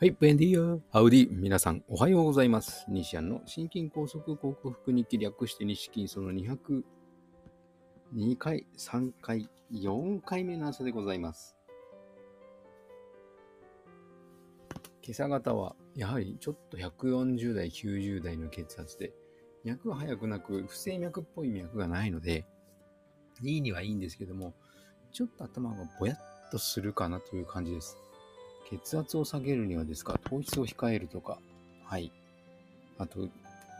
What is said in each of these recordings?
はい、ベンディア。ハウディ。皆さん、おはようございます。西安の心筋梗塞克服日記略して西金その202回、3回、4回目の朝でございます。今朝方は、やはりちょっと140代、90代の血圧で、脈が速くなく、不整脈っぽい脈がないので、いいにはいいんですけども、ちょっと頭がぼやっとするかなという感じです。血圧を下げるにはですか、糖質を控えるとか、はい。あと、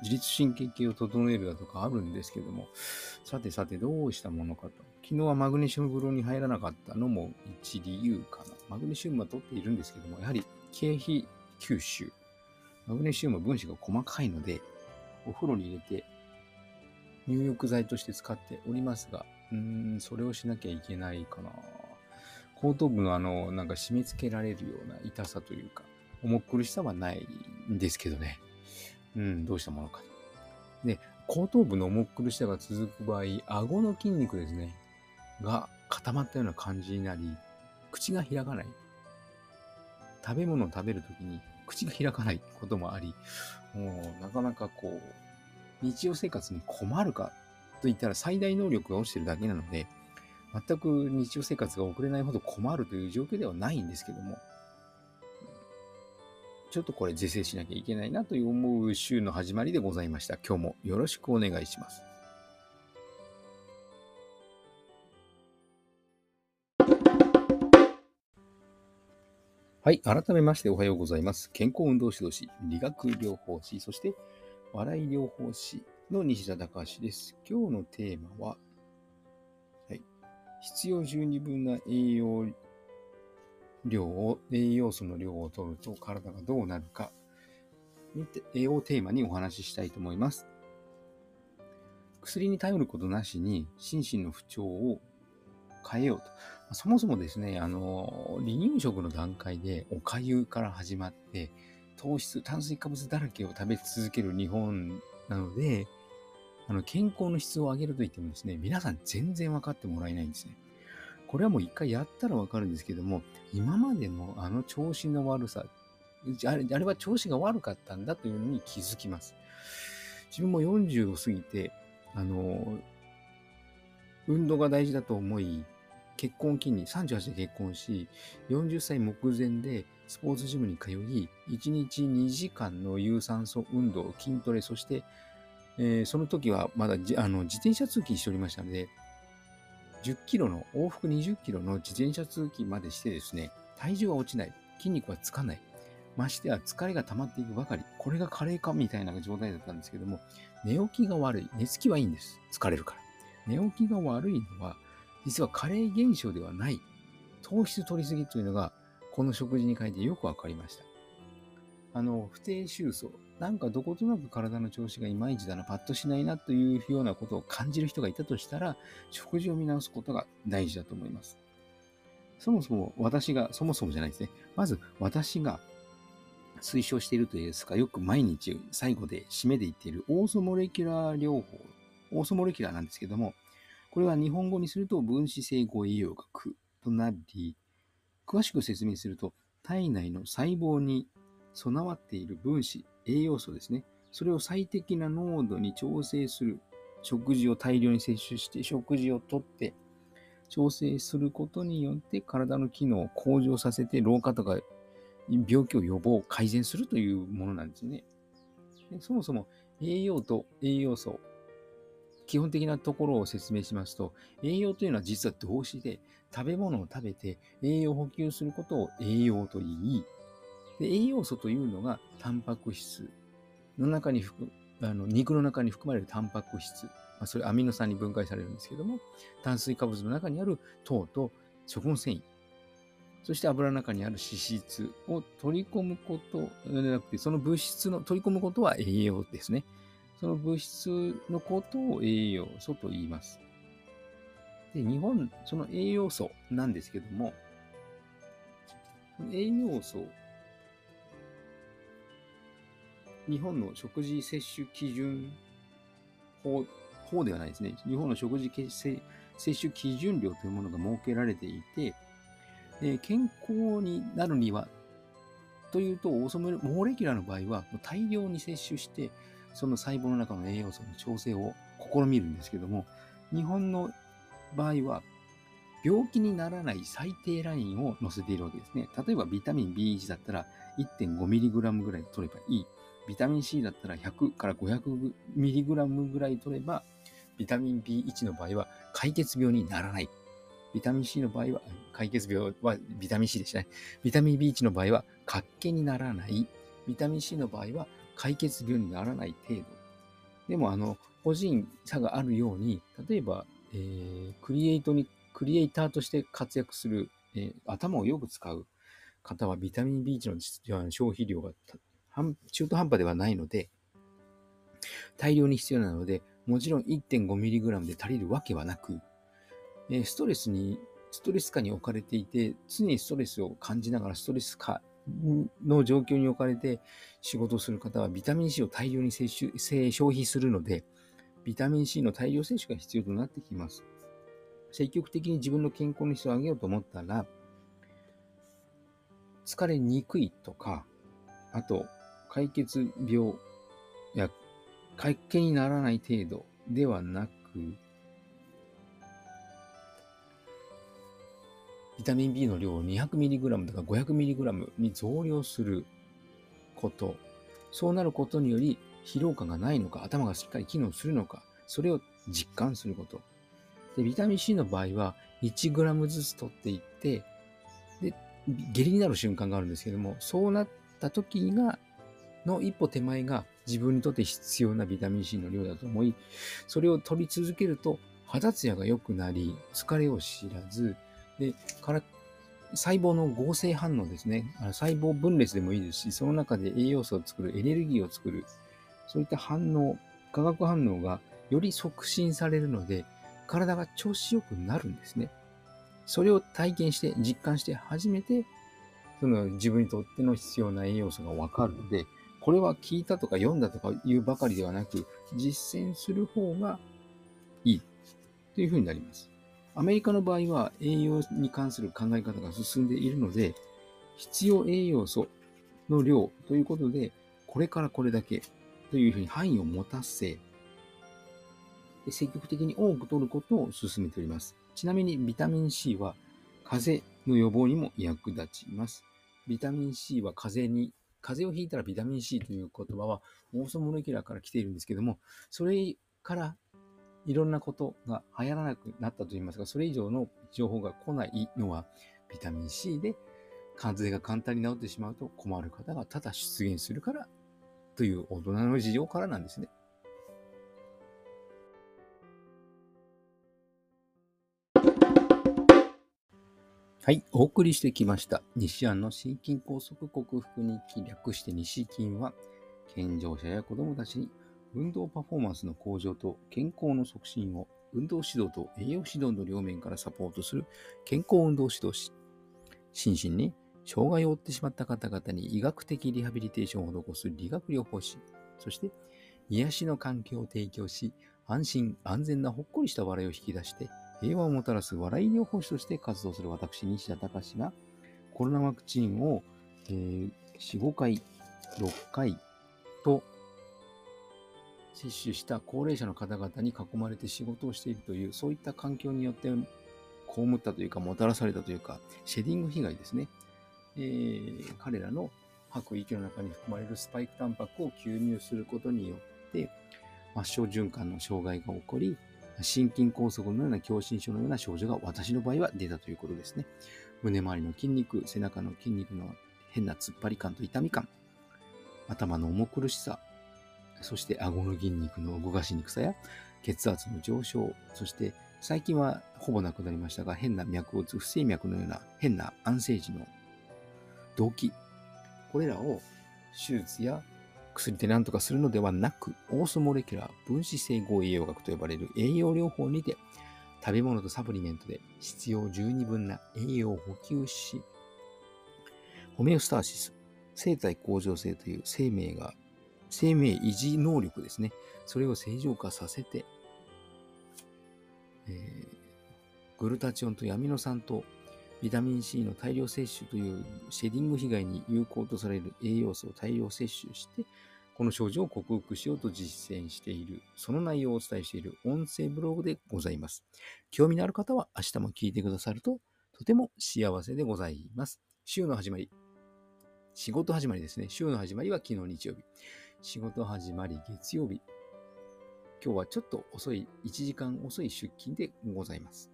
自律神経系を整えるだとかあるんですけども、さてさてどうしたものかと。昨日はマグネシウム風呂に入らなかったのも一理由かな。マグネシウムは取っているんですけども、やはり経費吸収。マグネシウムは分子が細かいので、お風呂に入れて入浴剤として使っておりますが、うーん、それをしなきゃいけないかな。後頭部のあの、なんか締め付けられるような痛さというか、重苦しさはないんですけどね。うん、どうしたものか。で、後頭部の重苦しさが続く場合、顎の筋肉ですね、が固まったような感じになり、口が開かない。食べ物を食べるときに口が開かないこともあり、もうなかなかこう、日常生活に困るかといったら最大能力が落ちてるだけなので、全く日常生活が送れないほど困るという状況ではないんですけども、ちょっとこれ是正しなきゃいけないなという思う週の始まりでございました。今日もよろしくお願いします。はい。改めましておはようございます。健康運動指導士、理学療法士、そして笑い療法士の西田隆です。今日のテーマは、必要十二分な栄養量を、栄養素の量を取ると体がどうなるか、栄養テーマにお話ししたいと思います。薬に頼ることなしに心身の不調を変えようと。そもそもですね、あの、離乳食の段階でお粥から始まって、糖質、炭水化物だらけを食べ続ける日本なので、あの、健康の質を上げると言ってもですね、皆さん全然分かってもらえないんですね。これはもう一回やったら分かるんですけども、今までのあの調子の悪さ、あれあれは調子が悪かったんだというのに気づきます。自分も40を過ぎて、あの、運動が大事だと思い、結婚を機に38で結婚し、40歳目前でスポーツジムに通い、1日2時間の有酸素運動、筋トレ、そしてえー、その時はまだじあの自転車通勤しておりましたので、10キロの、往復20キロの自転車通勤までしてですね、体重は落ちない、筋肉はつかない、ましては疲れが溜まっていくばかり、これが加齢かみたいな状態だったんですけども、寝起きが悪い、寝つきはいいんです。疲れるから。寝起きが悪いのは、実は加齢現象ではない、糖質取りすぎというのが、この食事に変えてよくわかりました。あの、不定収束。なんかどことなく体の調子がいまいちだな、パッとしないなというようなことを感じる人がいたとしたら、食事を見直すことが大事だと思います。そもそも私が、そもそもじゃないですね。まず私が推奨しているといいですか、よく毎日最後で締めで言っているオーソモレキュラー療法。オーソモレキュラーなんですけども、これは日本語にすると分子整合栄養学となり、詳しく説明すると、体内の細胞に備わっている分子、栄養素ですね。それを最適な濃度に調整する。食事を大量に摂取して、食事をとって、調整することによって体の機能を向上させて、老化とか病気を予防、改善するというものなんですね。でそもそも栄養と栄養素、基本的なところを説明しますと、栄養というのは実は動詞で、食べ物を食べて栄養を補給することを栄養と言い、で栄養素というのが、タンパク質の中に含あの肉の中に含まれるタンパク質、まあ、それアミノ酸に分解されるんですけども、炭水化物の中にある糖と食物繊維、そして油の中にある脂質を取り込むことではなくて、その物質の取り込むことは栄養ですね。その物質のことを栄養素と言います。で、日本、その栄養素なんですけども、栄養素日本の食事摂取基準法、法ではないですね。日本の食事摂取基準量というものが設けられていて、え、健康になるには、というと、オーソモレキュラーの場合は、大量に摂取して、その細胞の中の栄養素の調整を試みるんですけども、日本の場合は、病気にならない最低ラインを載せているわけですね。例えばビタミン B1 だったら 1.5mg ぐらい取ればいい。ビタミン C だったら100から 500mg ぐらい取れば、ビタミン B1 の場合は解決病にならない。ビタミン C の場合は、解決病はビタミン C でしたね。ビタミン B1 の場合は活気にならない。ビタミン C の場合は解決病にならない程度。でも、あの、個人差があるように、例えば、えー、クリエイトに、クリエイターとして活躍する、えー、頭をよく使う方はビタミン B1 の消費量が中途半端ではないので、大量に必要なので、もちろん 1.5mg で足りるわけはなく、ストレスに、ストレス下に置かれていて、常にストレスを感じながらストレス下の状況に置かれて仕事をする方はビタミン C を大量に摂取、消費するので、ビタミン C の大量摂取が必要となってきます。積極的に自分の健康の質を上げようと思ったら、疲れにくいとか、あと、解決病や会計にならない程度ではなく、ビタミン B の量を 200mg とか 500mg に増量すること。そうなることにより疲労感がないのか、頭がしっかり機能するのか、それを実感すること。で、ビタミン C の場合は 1g ずつ取っていって、で、下痢になる瞬間があるんですけども、そうなった時が、の一歩手前が自分にとって必要なビタミン C の量だと思い、それを取り続けると肌ツヤが良くなり、疲れを知らず、で、から細胞の合成反応ですね。細胞分裂でもいいですし、その中で栄養素を作る、エネルギーを作る、そういった反応、化学反応がより促進されるので、体が調子良くなるんですね。それを体験して、実感して初めて、その自分にとっての必要な栄養素がわかるので、これは聞いたとか読んだとかいうばかりではなく、実践する方がいいというふうになります。アメリカの場合は栄養に関する考え方が進んでいるので、必要栄養素の量ということで、これからこれだけというふうに範囲を持たせ、積極的に多く取ることを進めております。ちなみにビタミン C は風邪の予防にも役立ちます。ビタミン C は風邪に風邪をひいたらビタミン C という言葉はオーソモレキュラーから来ているんですけども、それからいろんなことが流行らなくなったといいますか、それ以上の情報が来ないのはビタミン C で、風邪が簡単に治ってしまうと困る方がただ出現するからという大人の事情からなんですね。はい、お送りしてきました。西安の心筋梗塞克服日記略して西筋は、健常者や子供たちに運動パフォーマンスの向上と健康の促進を運動指導と栄養指導の両面からサポートする健康運動指導士。心身に障害を負ってしまった方々に医学的リハビリテーションを施す理学療法士。そして、癒しの環境を提供し、安心安全なほっこりした笑いを引き出して、平和をもたらす笑い療法士として活動する私、西田隆が、コロナワクチンを、えー、4、5回、6回と、接種した高齢者の方々に囲まれて仕事をしているという、そういった環境によって被ったというか、もたらされたというか、シェディング被害ですね。えー、彼らの吐く息の中に含まれるスパイクタンパクを吸入することによって、末梢循環の障害が起こり、心筋梗塞のような狭心症のような症状が私の場合は出たということですね。胸周りの筋肉、背中の筋肉の変な突っ張り感と痛み感、頭の重苦しさ、そして顎の筋肉の動かしにくさや血圧の上昇、そして最近はほぼなくなりましたが、変な脈打つ不整脈のような変な安静時の動機、これらを手術や薬で何とかするのではなく、オーソモレキュラー分子整合栄養学と呼ばれる栄養療法にて、食べ物とサプリメントで必要十二分な栄養を補給し、ホメオスターシス、生体向上性という生命が、生命維持能力ですね。それを正常化させて、えー、グルタチオンとアミノ酸とビタミン C の大量摂取というシェディング被害に有効とされる栄養素を大量摂取して、この症状を克服しようと実践している、その内容をお伝えしている音声ブログでございます。興味のある方は明日も聞いてくださるととても幸せでございます。週の始まり、仕事始まりですね。週の始まりは昨日日曜日。仕事始まり月曜日。今日はちょっと遅い、1時間遅い出勤でございます。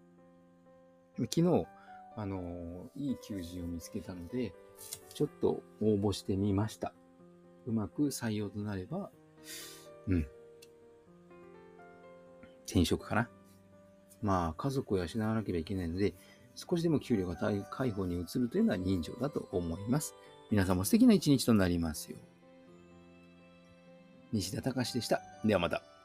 昨日、あのいい求人を見つけたので、ちょっと応募してみました。うまく採用となれば、うん。転職かな。まあ、家族を養わなければいけないので、少しでも給料が高い方に移るというのは人情だと思います。皆さんも素敵な一日となりますよ。西田隆でした。ではまた。